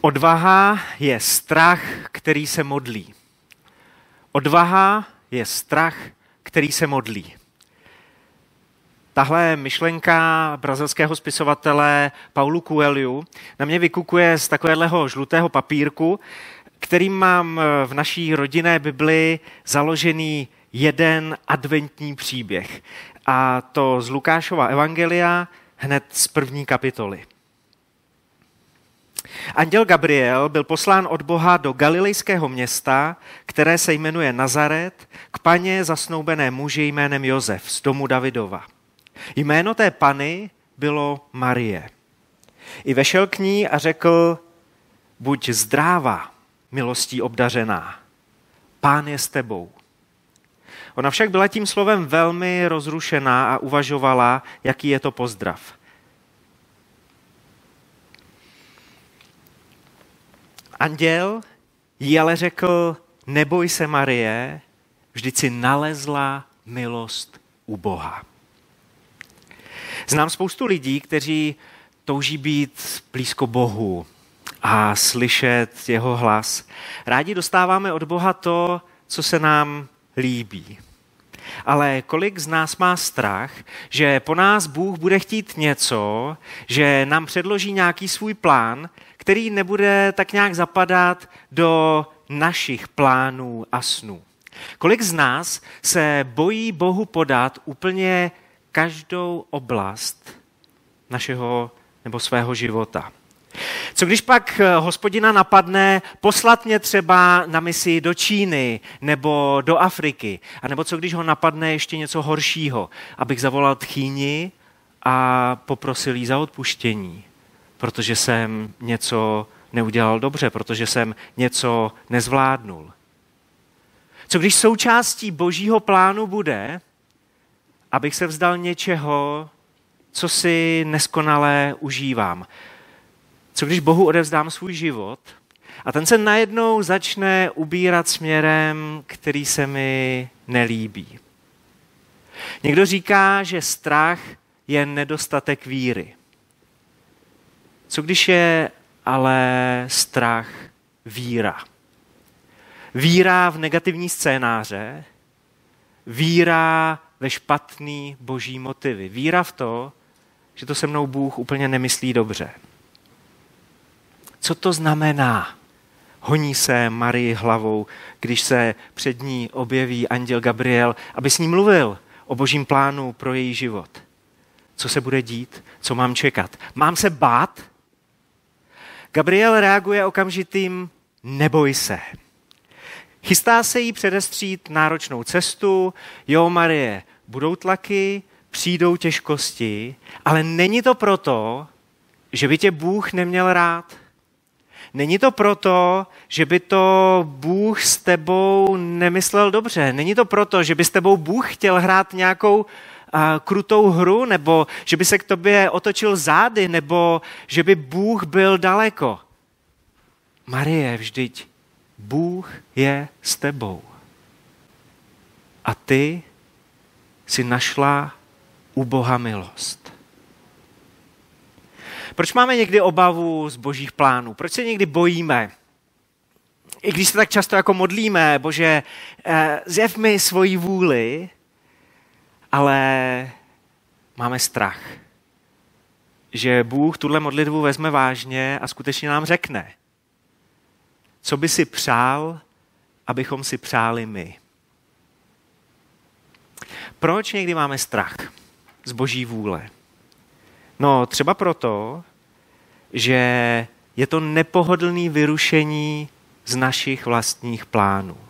Odvaha je strach, který se modlí. Odvaha je strach, který se modlí. Tahle myšlenka brazilského spisovatele Paulu Coelho na mě vykukuje z takového žlutého papírku, kterým mám v naší rodinné Bibli založený jeden adventní příběh. A to z Lukášova evangelia hned z první kapitoly. Anděl Gabriel byl poslán od Boha do galilejského města, které se jmenuje Nazaret, k paně zasnoubené muži jménem Josef z domu Davidova. Jméno té pany bylo Marie. I vešel k ní a řekl, buď zdráva, milostí obdařená, pán je s tebou. Ona však byla tím slovem velmi rozrušená a uvažovala, jaký je to pozdrav. Anděl jí ale řekl, neboj se Marie, vždyť si nalezla milost u Boha. Znám spoustu lidí, kteří touží být blízko Bohu a slyšet jeho hlas. Rádi dostáváme od Boha to, co se nám líbí. Ale kolik z nás má strach, že po nás Bůh bude chtít něco, že nám předloží nějaký svůj plán, který nebude tak nějak zapadat do našich plánů a snů. Kolik z nás se bojí Bohu podat úplně každou oblast našeho nebo svého života? Co když pak eh, hospodina napadne poslat mě třeba na misi do Číny nebo do Afriky? A nebo co když ho napadne ještě něco horšího, abych zavolal tchýni a poprosil jí za odpuštění? Protože jsem něco neudělal dobře, protože jsem něco nezvládnul. Co když součástí božího plánu bude, abych se vzdal něčeho, co si neskonale užívám? Co když Bohu odevzdám svůj život a ten se najednou začne ubírat směrem, který se mi nelíbí? Někdo říká, že strach je nedostatek víry. Co když je ale strach víra? Víra v negativní scénáře, víra ve špatný boží motivy. Víra v to, že to se mnou Bůh úplně nemyslí dobře. Co to znamená? Honí se Marii hlavou, když se před ní objeví anděl Gabriel, aby s ní mluvil o božím plánu pro její život. Co se bude dít? Co mám čekat? Mám se bát? Gabriel reaguje okamžitým neboj se. Chystá se jí předestřít náročnou cestu, jo Marie, budou tlaky, přijdou těžkosti, ale není to proto, že by tě Bůh neměl rád. Není to proto, že by to Bůh s tebou nemyslel dobře. Není to proto, že by s tebou Bůh chtěl hrát nějakou krutou hru, nebo že by se k tobě otočil zády, nebo že by Bůh byl daleko. Marie, vždyť Bůh je s tebou. A ty si našla u Boha milost. Proč máme někdy obavu z božích plánů? Proč se někdy bojíme? I když se tak často jako modlíme, bože, eh, zjev mi svoji vůli, ale máme strach, že Bůh tuhle modlitbu vezme vážně a skutečně nám řekne, co by si přál, abychom si přáli my. Proč někdy máme strach z boží vůle? No třeba proto, že je to nepohodlné vyrušení z našich vlastních plánů.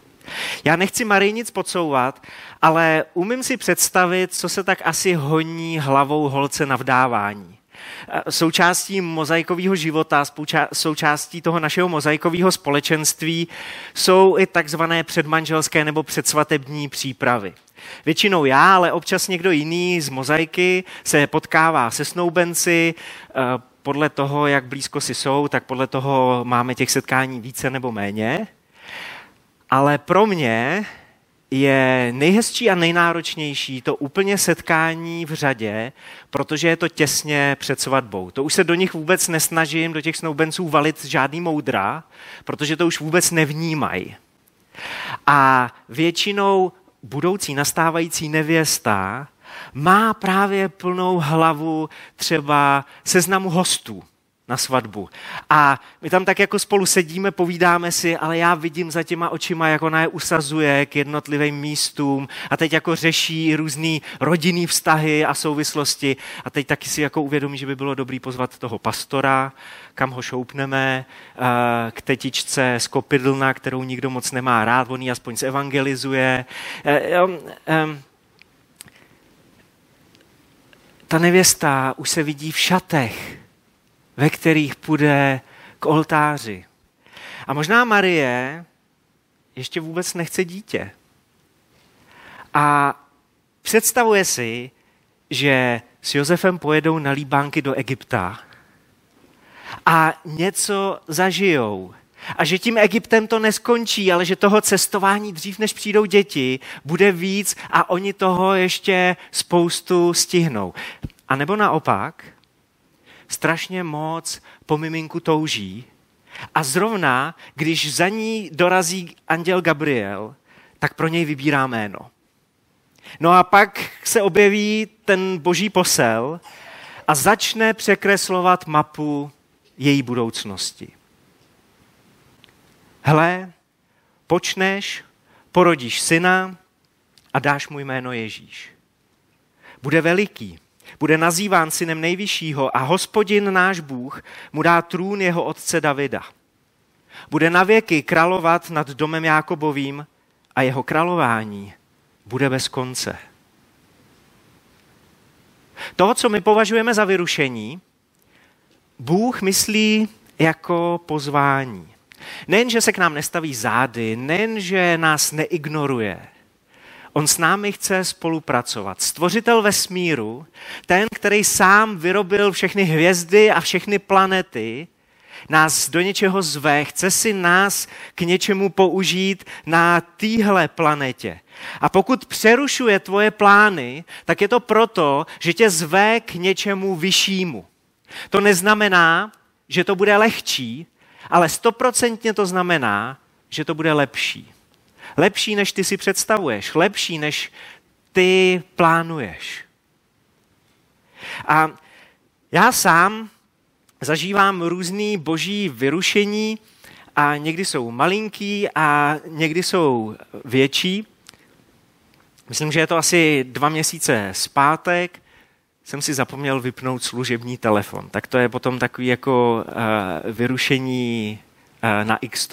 Já nechci Marii nic podsouvat, ale umím si představit, co se tak asi honí hlavou holce na vdávání. Součástí mozaikového života, součástí toho našeho mozaikového společenství jsou i takzvané předmanželské nebo předsvatební přípravy. Většinou já, ale občas někdo jiný z mozaiky se potkává se snoubenci, eh, podle toho, jak blízko si jsou, tak podle toho máme těch setkání více nebo méně. Ale pro mě je nejhezčí a nejnáročnější to úplně setkání v řadě, protože je to těsně před svatbou. To už se do nich vůbec nesnažím, do těch snoubenců valit žádný moudra, protože to už vůbec nevnímají. A většinou budoucí nastávající nevěsta má právě plnou hlavu třeba seznamu hostů na svatbu. A my tam tak jako spolu sedíme, povídáme si, ale já vidím za těma očima, jak ona je usazuje k jednotlivým místům a teď jako řeší různý rodinný vztahy a souvislosti. A teď taky si jako uvědomí, že by bylo dobrý pozvat toho pastora, kam ho šoupneme, eh, k tetičce z kopidlna, kterou nikdo moc nemá rád, on ji aspoň zevangelizuje. Eh, ta nevěsta už se vidí v šatech, ve kterých půjde k oltáři. A možná Marie ještě vůbec nechce dítě. A představuje si, že s Josefem pojedou na líbánky do Egypta a něco zažijou. A že tím Egyptem to neskončí, ale že toho cestování dřív, než přijdou děti, bude víc a oni toho ještě spoustu stihnou. A nebo naopak, strašně moc po miminku touží a zrovna, když za ní dorazí anděl Gabriel, tak pro něj vybírá jméno. No a pak se objeví ten boží posel a začne překreslovat mapu její budoucnosti. Hle, počneš, porodíš syna a dáš mu jméno Ježíš. Bude veliký, bude nazýván synem nejvyššího a hospodin náš Bůh mu dá trůn jeho otce Davida. Bude navěky královat nad domem Jákobovým a jeho králování bude bez konce. To, co my považujeme za vyrušení, Bůh myslí jako pozvání. Nejen, že se k nám nestaví zády, nejen, že nás neignoruje, On s námi chce spolupracovat. Stvořitel vesmíru, ten, který sám vyrobil všechny hvězdy a všechny planety, nás do něčeho zve, chce si nás k něčemu použít na téhle planetě. A pokud přerušuje tvoje plány, tak je to proto, že tě zve k něčemu vyššímu. To neznamená, že to bude lehčí, ale stoprocentně to znamená, že to bude lepší. Lepší, než ty si představuješ, lepší, než ty plánuješ. A já sám zažívám různý boží vyrušení a někdy jsou malinký a někdy jsou větší. Myslím, že je to asi dva měsíce zpátek, jsem si zapomněl vypnout služební telefon. Tak to je potom takový jako uh, vyrušení na x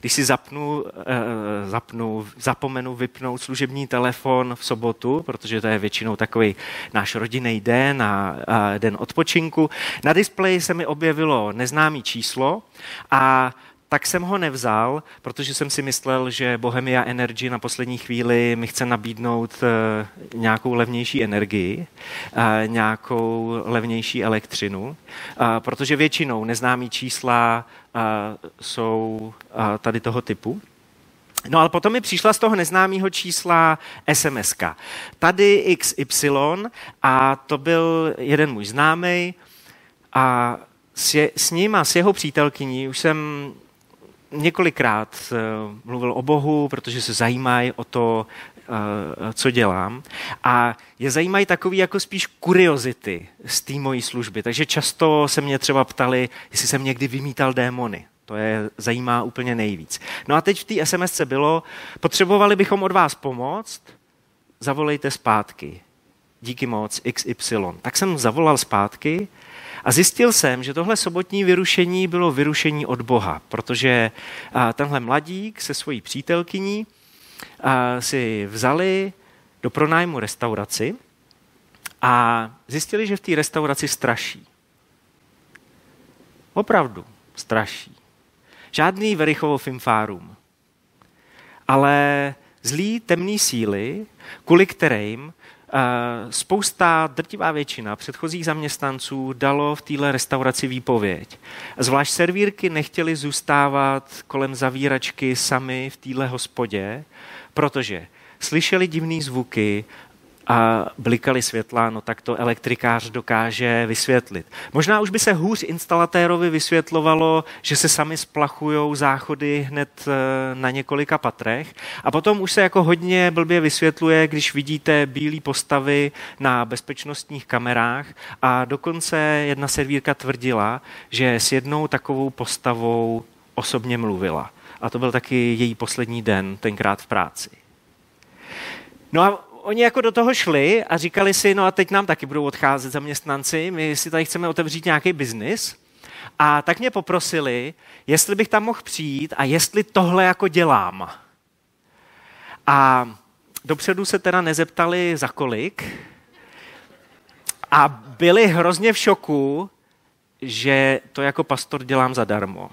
když si zapnu, eh, zapnu, zapomenu vypnout služební telefon v sobotu, protože to je většinou takový náš rodinný den a den odpočinku, na displeji se mi objevilo neznámý číslo a tak jsem ho nevzal, protože jsem si myslel, že Bohemia Energy na poslední chvíli mi chce nabídnout eh, nějakou levnější energii, eh, nějakou levnější elektřinu, eh, protože většinou neznámí čísla jsou tady toho typu. No ale potom mi přišla z toho neznámého čísla SMS. -ka. Tady XY a to byl jeden můj známý a s, je, s ním a s jeho přítelkyní už jsem několikrát eh, mluvil o Bohu, protože se zajímají o to, eh, co dělám. A je zajímají takový jako spíš kuriozity z té mojí služby. Takže často se mě třeba ptali, jestli jsem někdy vymítal démony. To je zajímá úplně nejvíc. No a teď v té SMS bylo, potřebovali bychom od vás pomoct, zavolejte zpátky. Díky moc, XY. Tak jsem zavolal zpátky a zjistil jsem, že tohle sobotní vyrušení bylo vyrušení od Boha, protože tenhle mladík se svojí přítelkyní si vzali do pronájmu restauraci a zjistili, že v té restauraci straší. Opravdu straší. Žádný Verichovo fimfárum. Ale zlý temný síly, kvůli kterým spousta, drtivá většina předchozích zaměstnanců dalo v téhle restauraci výpověď. Zvlášť servírky nechtěli zůstávat kolem zavíračky sami v téhle hospodě, protože slyšeli divné zvuky a blikaly světla, no tak to elektrikář dokáže vysvětlit. Možná už by se hůř instalatérovi vysvětlovalo, že se sami splachují záchody hned eh, na několika patrech a potom už se jako hodně blbě vysvětluje, když vidíte bílé postavy na bezpečnostních kamerách a dokonce jedna servírka tvrdila, že s jednou takovou postavou osobně mluvila. A to byl taky její poslední den, tenkrát v práci. No a oni jako do toho šli a říkali si, no a teď nám taky budou odcházet zaměstnanci, my si tady chceme otevřít nějaký biznis. A tak mě poprosili, jestli bych tam mohl přijít a jestli tohle jako dělám. A dopředu se teda nezeptali za kolik a byli hrozně v šoku, že to jako pastor dělám zadarmo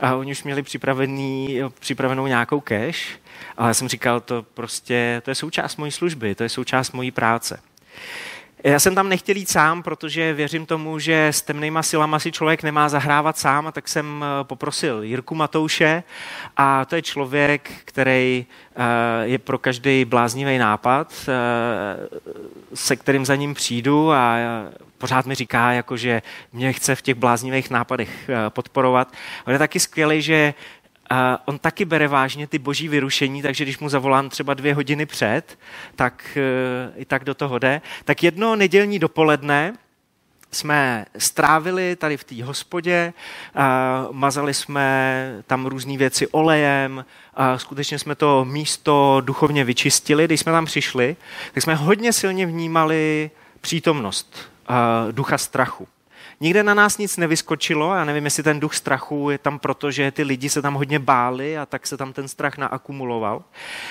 a oni už měli připravený, připravenou nějakou cash, ale já jsem říkal, to prostě, to je součást mojí služby, to je součást mojí práce. Já jsem tam nechtěl jít sám, protože věřím tomu, že s temnýma silama si člověk nemá zahrávat sám, a tak jsem eh, poprosil Jirku Matouše a to je člověk, který eh, je pro každý bláznivý nápad, eh, se kterým za ním přijdu a pořád mi říká, jako, že mě chce v těch bláznivých nápadech podporovat. On je taky skvělý, že a on taky bere vážně ty boží vyrušení, takže když mu zavolám třeba dvě hodiny před, tak e, i tak do toho jde. Tak jedno nedělní dopoledne jsme strávili tady v té hospodě, mazali jsme tam různé věci olejem, a skutečně jsme to místo duchovně vyčistili. Když jsme tam přišli, tak jsme hodně silně vnímali přítomnost ducha strachu. Nikde na nás nic nevyskočilo, já nevím, jestli ten duch strachu je tam proto, že ty lidi se tam hodně báli a tak se tam ten strach naakumuloval.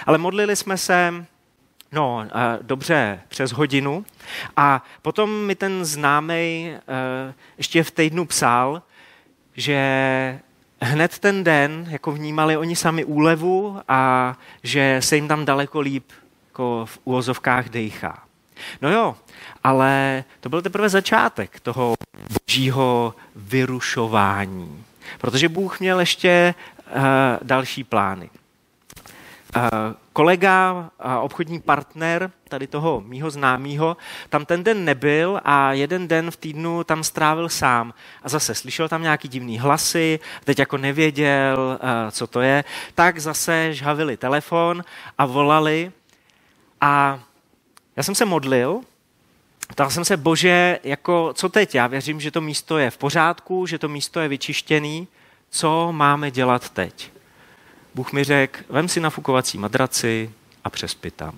Ale modlili jsme se No, dobře, přes hodinu. A potom mi ten známý ještě v týdnu psal, že hned ten den jako vnímali oni sami úlevu a že se jim tam daleko líp jako v úvozovkách dejchá. No jo, ale to byl teprve začátek toho božího vyrušování. Protože Bůh měl ještě uh, další plány. Uh, kolega a obchodní partner tady toho mýho známého tam ten den nebyl a jeden den v týdnu tam strávil sám. A zase slyšel tam nějaký divný hlasy, teď jako nevěděl, uh, co to je, tak zase žhavili telefon a volali. A já jsem se modlil Ptal jsem se, bože, jako co teď? Já věřím, že to místo je v pořádku, že to místo je vyčištěný. Co máme dělat teď? Bůh mi řekl, vem si nafukovací madraci a přespi tam.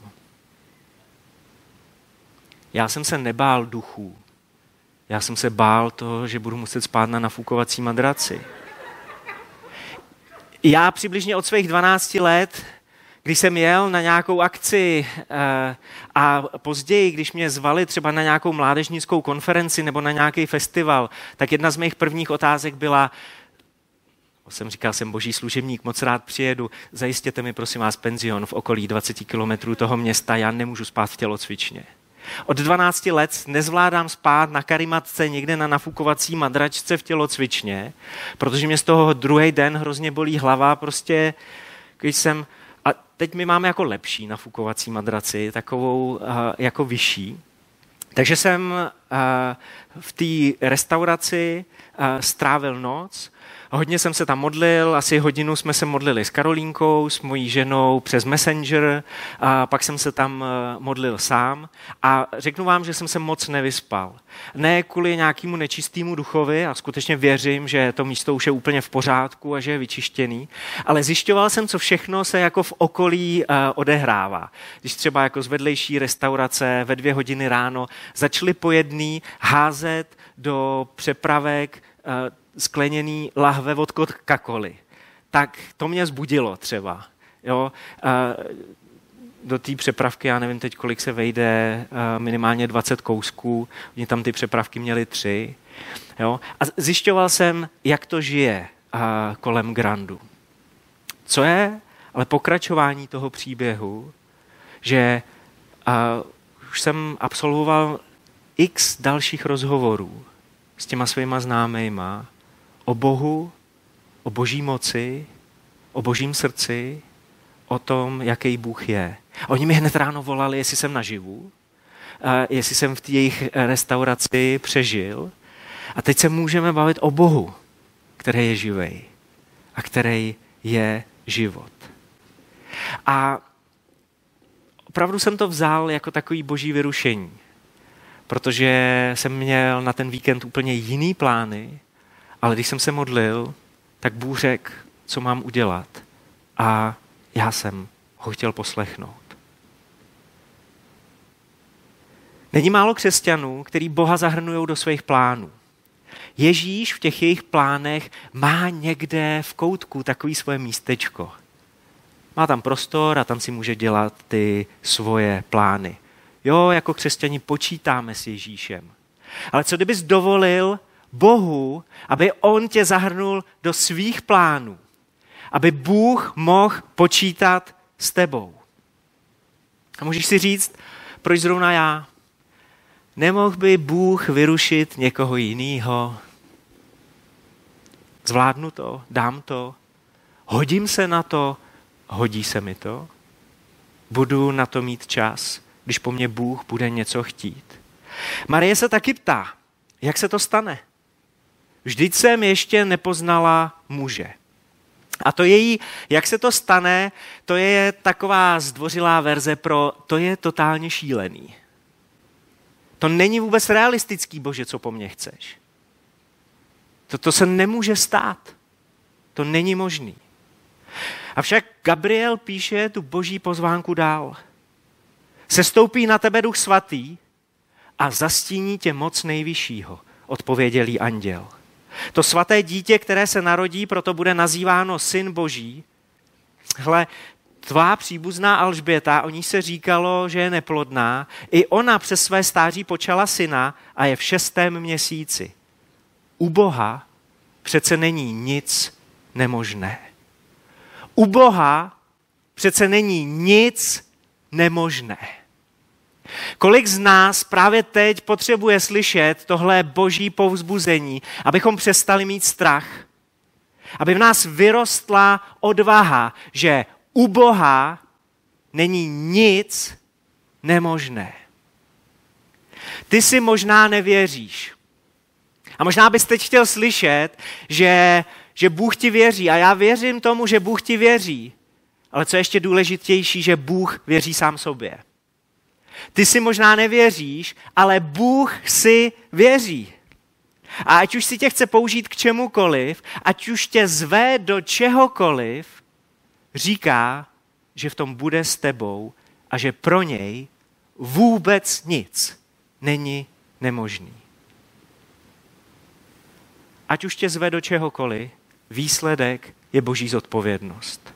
Já jsem se nebál duchů. Já jsem se bál toho, že budu muset spát na nafukovací madraci. Já přibližně od svých 12 let když jsem jel na nějakou akci eh, a později, když mě zvali třeba na nějakou mládežnickou konferenci nebo na nějaký festival, tak jedna z mých prvních otázek byla, jsem říkal, jsem boží služebník, moc rád přijedu, zajistěte mi prosím vás penzion v okolí 20 kilometrů toho města, já nemůžu spát v tělocvičně. Od 12 let nezvládám spát na karimatce někde na nafukovací madračce v tělocvičně, protože mě z toho druhý den hrozně bolí hlava, prostě když jsem a teď my máme jako lepší nafukovací madraci, takovou uh, jako vyšší. Takže jsem uh, v té restauraci uh, strávil noc Hodně jsem se tam modlil, asi hodinu jsme se modlili s Karolínkou, s mojí ženou přes Messenger, a pak jsem se tam eh, modlil sám a řeknu vám, že jsem se moc nevyspal. Ne kvůli nějakému nečistému duchovi a skutečně věřím, že to místo už je úplně v pořádku a že je vyčištěný, ale zjišťoval jsem, co všechno se jako v okolí uh, odehrává. Když třeba jako z vedlejší restaurace ve dvě hodiny ráno začali po jedný házet do přepravek skleněný lahve od Coca-Coly. Tak to mě zbudilo třeba. Jo? do té přepravky, já nevím teď, kolik se vejde, minimálně 20 kousků, oni tam ty přepravky měli tři. Jo? A zjišťoval jsem, jak to žije kolem Grandu. Co je ale pokračování toho příběhu, že už jsem absolvoval x dalších rozhovorů s těma svýma známejma o Bohu, o boží moci, o božím srdci, o tom, jaký Bůh je. Oni mi hned ráno volali, jestli jsem naživu, jestli jsem v jejich restauraci přežil. A teď se můžeme bavit o Bohu, který je živej a který je život. A opravdu jsem to vzal jako takový boží vyrušení, protože jsem měl na ten víkend úplně jiný plány, ale když jsem se modlil, tak Bůh řekl, co mám udělat. A já jsem ho chtěl poslechnout. Není málo křesťanů, který Boha zahrnují do svých plánů. Ježíš v těch jejich plánech má někde v koutku takový svoje místečko. Má tam prostor a tam si může dělat ty svoje plány. Jo, jako křesťani počítáme s Ježíšem. Ale co kdybys dovolil Bohu, aby on tě zahrnul do svých plánů? Aby Bůh mohl počítat s tebou. A můžeš si říct, proč zrovna já? Nemohl by Bůh vyrušit někoho jiného? Zvládnu to, dám to, hodím se na to, hodí se mi to, budu na to mít čas, když po mně Bůh bude něco chtít. Marie se taky ptá, jak se to stane. Vždyť jsem ještě nepoznala muže. A to její, jak se to stane, to je taková zdvořilá verze pro to je totálně šílený. To není vůbec realistický, Bože, co po mně chceš. To se nemůže stát. To není možný. Avšak Gabriel píše tu boží pozvánku dál. Sestoupí na tebe duch svatý a zastíní tě moc nejvyššího, odpověděl jí anděl. To svaté dítě, které se narodí, proto bude nazýváno syn boží. Hle, tvá příbuzná Alžběta, o ní se říkalo, že je neplodná, i ona přes své stáří počala syna a je v šestém měsíci. U Boha přece není nic nemožné. U Boha přece není nic nemožné. Kolik z nás právě teď potřebuje slyšet tohle boží povzbuzení, abychom přestali mít strach, aby v nás vyrostla odvaha, že u Boha není nic nemožné. Ty si možná nevěříš. A možná bys teď chtěl slyšet, že, že Bůh ti věří. A já věřím tomu, že Bůh ti věří. Ale co je ještě důležitější, že Bůh věří sám sobě. Ty si možná nevěříš, ale Bůh si věří. A ať už si tě chce použít k čemukoliv, ať už tě zve do čehokoliv, říká, že v tom bude s tebou a že pro něj vůbec nic není nemožný. Ať už tě zve do čehokoliv, výsledek je boží zodpovědnost.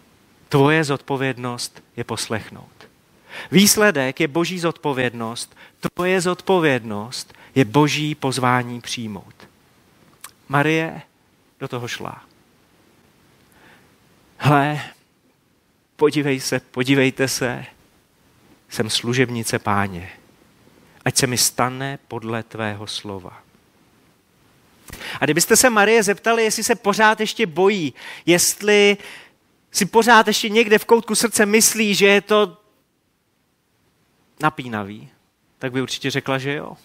Tvoje zodpovědnost je poslechnout. Výsledek je boží zodpovědnost, tvoje zodpovědnost je boží pozvání přijmout. Marie do toho šla. Hle, podívej se, podívejte se, jsem služebnice páně. Ať se mi stane podle tvého slova. A kdybyste se Marie zeptali, jestli se pořád ještě bojí, jestli si pořád ještě někde v koutku srdce myslí, že je to napínavý, tak by určitě řekla, že jo.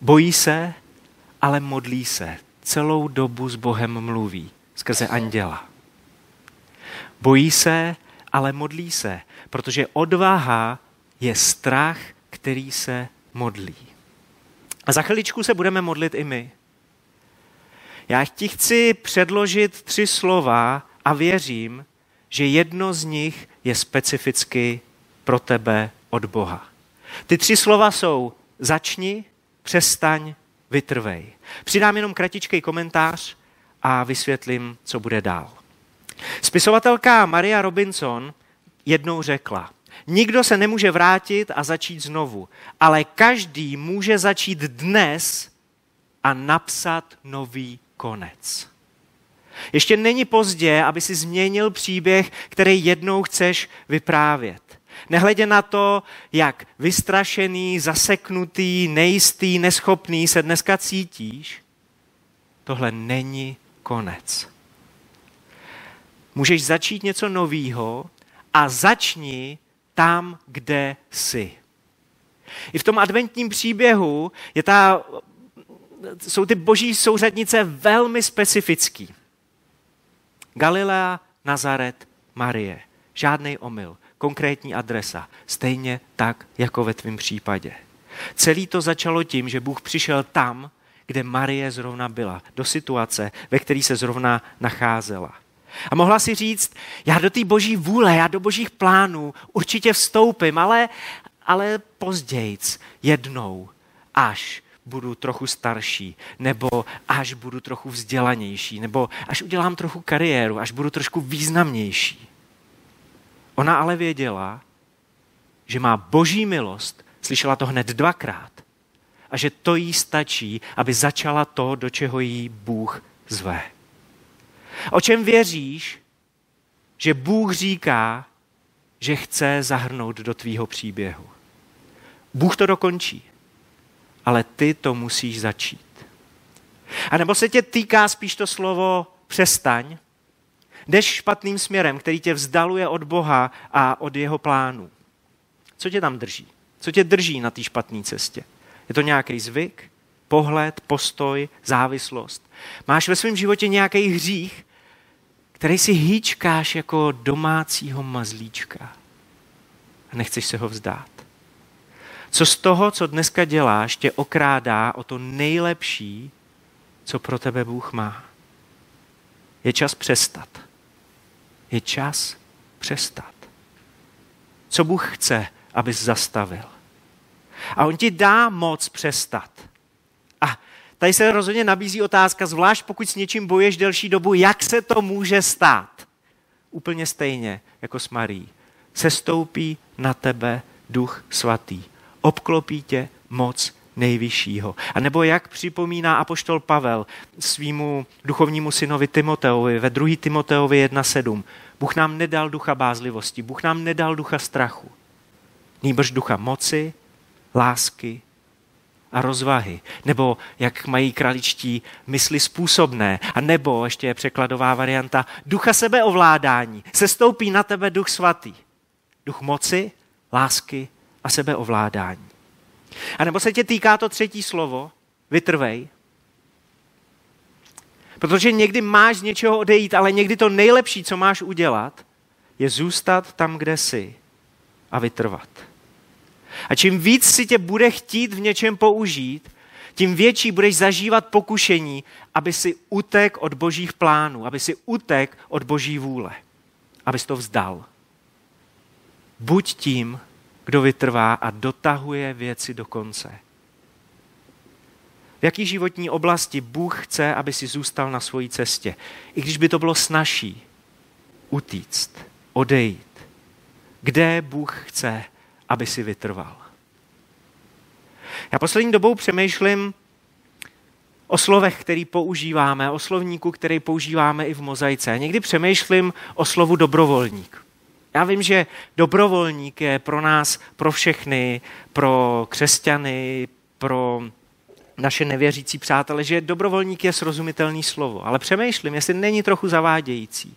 Bojí se, ale modlí se. Celou dobu s Bohem mluví skrze anděla. Bojí se, ale modlí se, protože odvaha je strach, který se modlí. A za chviličku se budeme modlit i my. Já ti chci předložit tři slova a věřím, že jedno z nich je specificky pro tebe od Boha. Ty tři slova jsou začni, přestaň, vytrvej. Přidám jenom kratičký komentář a vysvětlím, co bude dál. Spisovatelka Maria Robinson jednou řekla, nikdo se nemůže vrátit a začít znovu, ale každý může začít dnes a napsat nový konec. Ještě není pozdě, aby si změnil příběh, který jednou chceš vyprávět. Nehledě na to, jak vystrašený, zaseknutý, nejistý, neschopný se dneska cítíš, tohle není konec. Můžeš začít něco nového a začni tam, kde jsi. I v tom adventním příběhu je ta, jsou ty boží souřadnice velmi specifický. Galilea, Nazaret, Marie. Žádný omyl, konkrétní adresa. Stejně tak, jako ve tvém případě. Celý to začalo tím, že Bůh přišel tam, kde Marie zrovna byla, do situace, ve které se zrovna nacházela. A mohla si říct, já do té boží vůle, já do božích plánů určitě vstoupím, ale, ale pozdějc, jednou, až budu trochu starší, nebo až budu trochu vzdělanější, nebo až udělám trochu kariéru, až budu trošku významnější. Ona ale věděla, že má boží milost, slyšela to hned dvakrát, a že to jí stačí, aby začala to, do čeho jí Bůh zve. O čem věříš, že Bůh říká, že chce zahrnout do tvýho příběhu? Bůh to dokončí, ale ty to musíš začít. A nebo se tě týká spíš to slovo přestaň, jdeš špatným směrem, který tě vzdaluje od Boha a od jeho plánu. Co tě tam drží? Co tě drží na té špatné cestě? Je to nějaký zvyk, pohled, postoj, závislost? Máš ve svém životě nějaký hřích, který si hýčkáš jako domácího mazlíčka a nechceš se ho vzdát? Co z toho, co dneska děláš, tě okrádá o to nejlepší, co pro tebe Bůh má? Je čas přestat. Je čas přestat. Co Bůh chce, abys zastavil? A on ti dá moc přestat. A tady se rozhodně nabízí otázka, zvlášť pokud s něčím boješ delší dobu, jak se to může stát? Úplně stejně jako s Marí. Sestoupí na tebe duch svatý. Obklopí tě moc nejvyššího. A nebo jak připomíná apoštol Pavel svýmu duchovnímu synovi Timoteovi ve 2. Timoteovi 1.7. Bůh nám nedal ducha bázlivosti, Bůh nám nedal ducha strachu. Nýbrž ducha moci, lásky a rozvahy. Nebo jak mají kraličtí mysli způsobné. A nebo, ještě je překladová varianta, ducha sebeovládání. Sestoupí na tebe duch svatý. Duch moci, lásky a sebeovládání. A nebo se tě týká to třetí slovo, vytrvej. Protože někdy máš z něčeho odejít, ale někdy to nejlepší, co máš udělat, je zůstat tam, kde jsi a vytrvat. A čím víc si tě bude chtít v něčem použít, tím větší budeš zažívat pokušení, aby si utek od božích plánů, aby si utek od boží vůle, abys to vzdal. Buď tím, kdo vytrvá a dotahuje věci do konce. V jaký životní oblasti Bůh chce, aby si zůstal na svojí cestě, i když by to bylo snažší utíct, odejít. Kde Bůh chce, aby si vytrval. Já poslední dobou přemýšlím o slovech, který používáme, o slovníku, který používáme i v mozaice. Někdy přemýšlím o slovu dobrovolník. Já vím, že dobrovolník je pro nás, pro všechny, pro křesťany, pro naše nevěřící přátele, že dobrovolník je srozumitelný slovo. Ale přemýšlím, jestli není trochu zavádějící.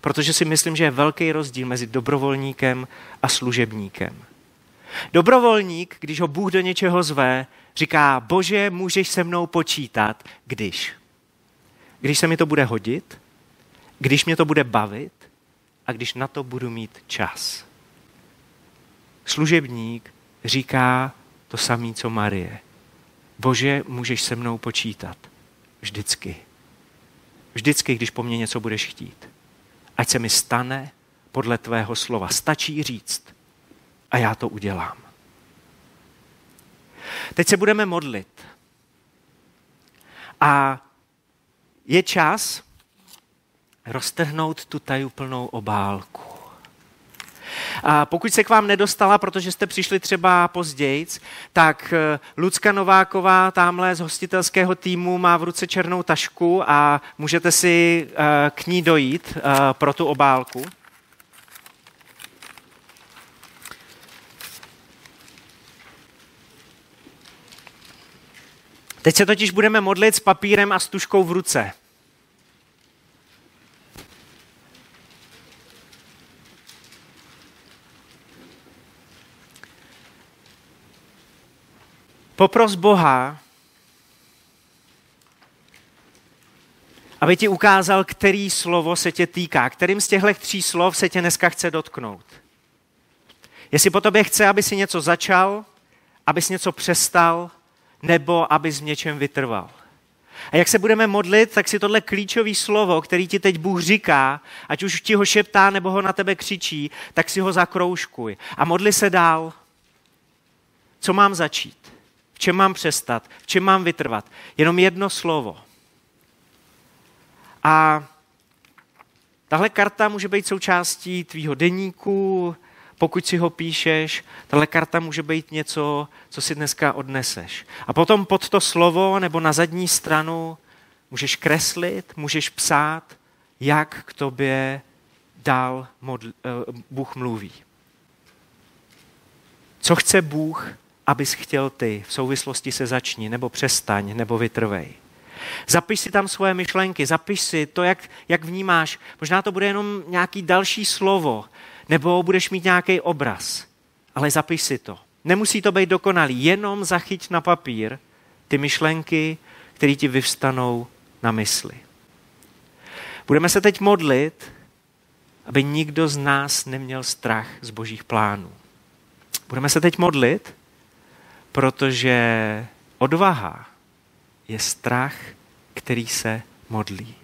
Protože si myslím, že je velký rozdíl mezi dobrovolníkem a služebníkem. Dobrovolník, když ho Bůh do něčeho zve, říká, bože, můžeš se mnou počítat, když. Když se mi to bude hodit, když mě to bude bavit a když na to budu mít čas. Služebník říká to samé, co Marie. Bože, můžeš se mnou počítat. Vždycky. Vždycky, když po mně něco budeš chtít. Ať se mi stane podle tvého slova. Stačí říct, a já to udělám. Teď se budeme modlit. A je čas roztrhnout tu tajuplnou obálku. A pokud se k vám nedostala, protože jste přišli třeba později, tak eh, Lucka Nováková tamhle z hostitelského týmu má v ruce černou tašku a můžete si eh, k ní dojít eh, pro tu obálku. Teď se totiž budeme modlit s papírem a stužkou v ruce. Popros Boha, aby ti ukázal, který slovo se tě týká, kterým z těchto tří slov se tě dneska chce dotknout. Jestli po tobě chce, aby si něco začal, abys něco přestal, nebo abys v něčem vytrval. A jak se budeme modlit, tak si tohle klíčové slovo, který ti teď Bůh říká, ať už ti ho šeptá nebo ho na tebe křičí, tak si ho zakroužkuj. A modli se dál. Co mám začít? V čem mám přestat? V čem mám vytrvat? Jenom jedno slovo. A tahle karta může být součástí tvýho deníku, pokud si ho píšeš, tahle karta může být něco, co si dneska odneseš. A potom pod to slovo nebo na zadní stranu můžeš kreslit, můžeš psát, jak k tobě dál modl, eh, Bůh mluví. Co chce Bůh, abys chtěl ty v souvislosti se začni, nebo přestaň, nebo vytrvej. Zapiš si tam svoje myšlenky, zapiš si to, jak, jak vnímáš. Možná to bude jenom nějaký další slovo, nebo budeš mít nějaký obraz, ale zapiš si to. Nemusí to být dokonalý, jenom zachyť na papír ty myšlenky, které ti vyvstanou na mysli. Budeme se teď modlit, aby nikdo z nás neměl strach z božích plánů. Budeme se teď modlit, protože odvaha je strach, který se modlí.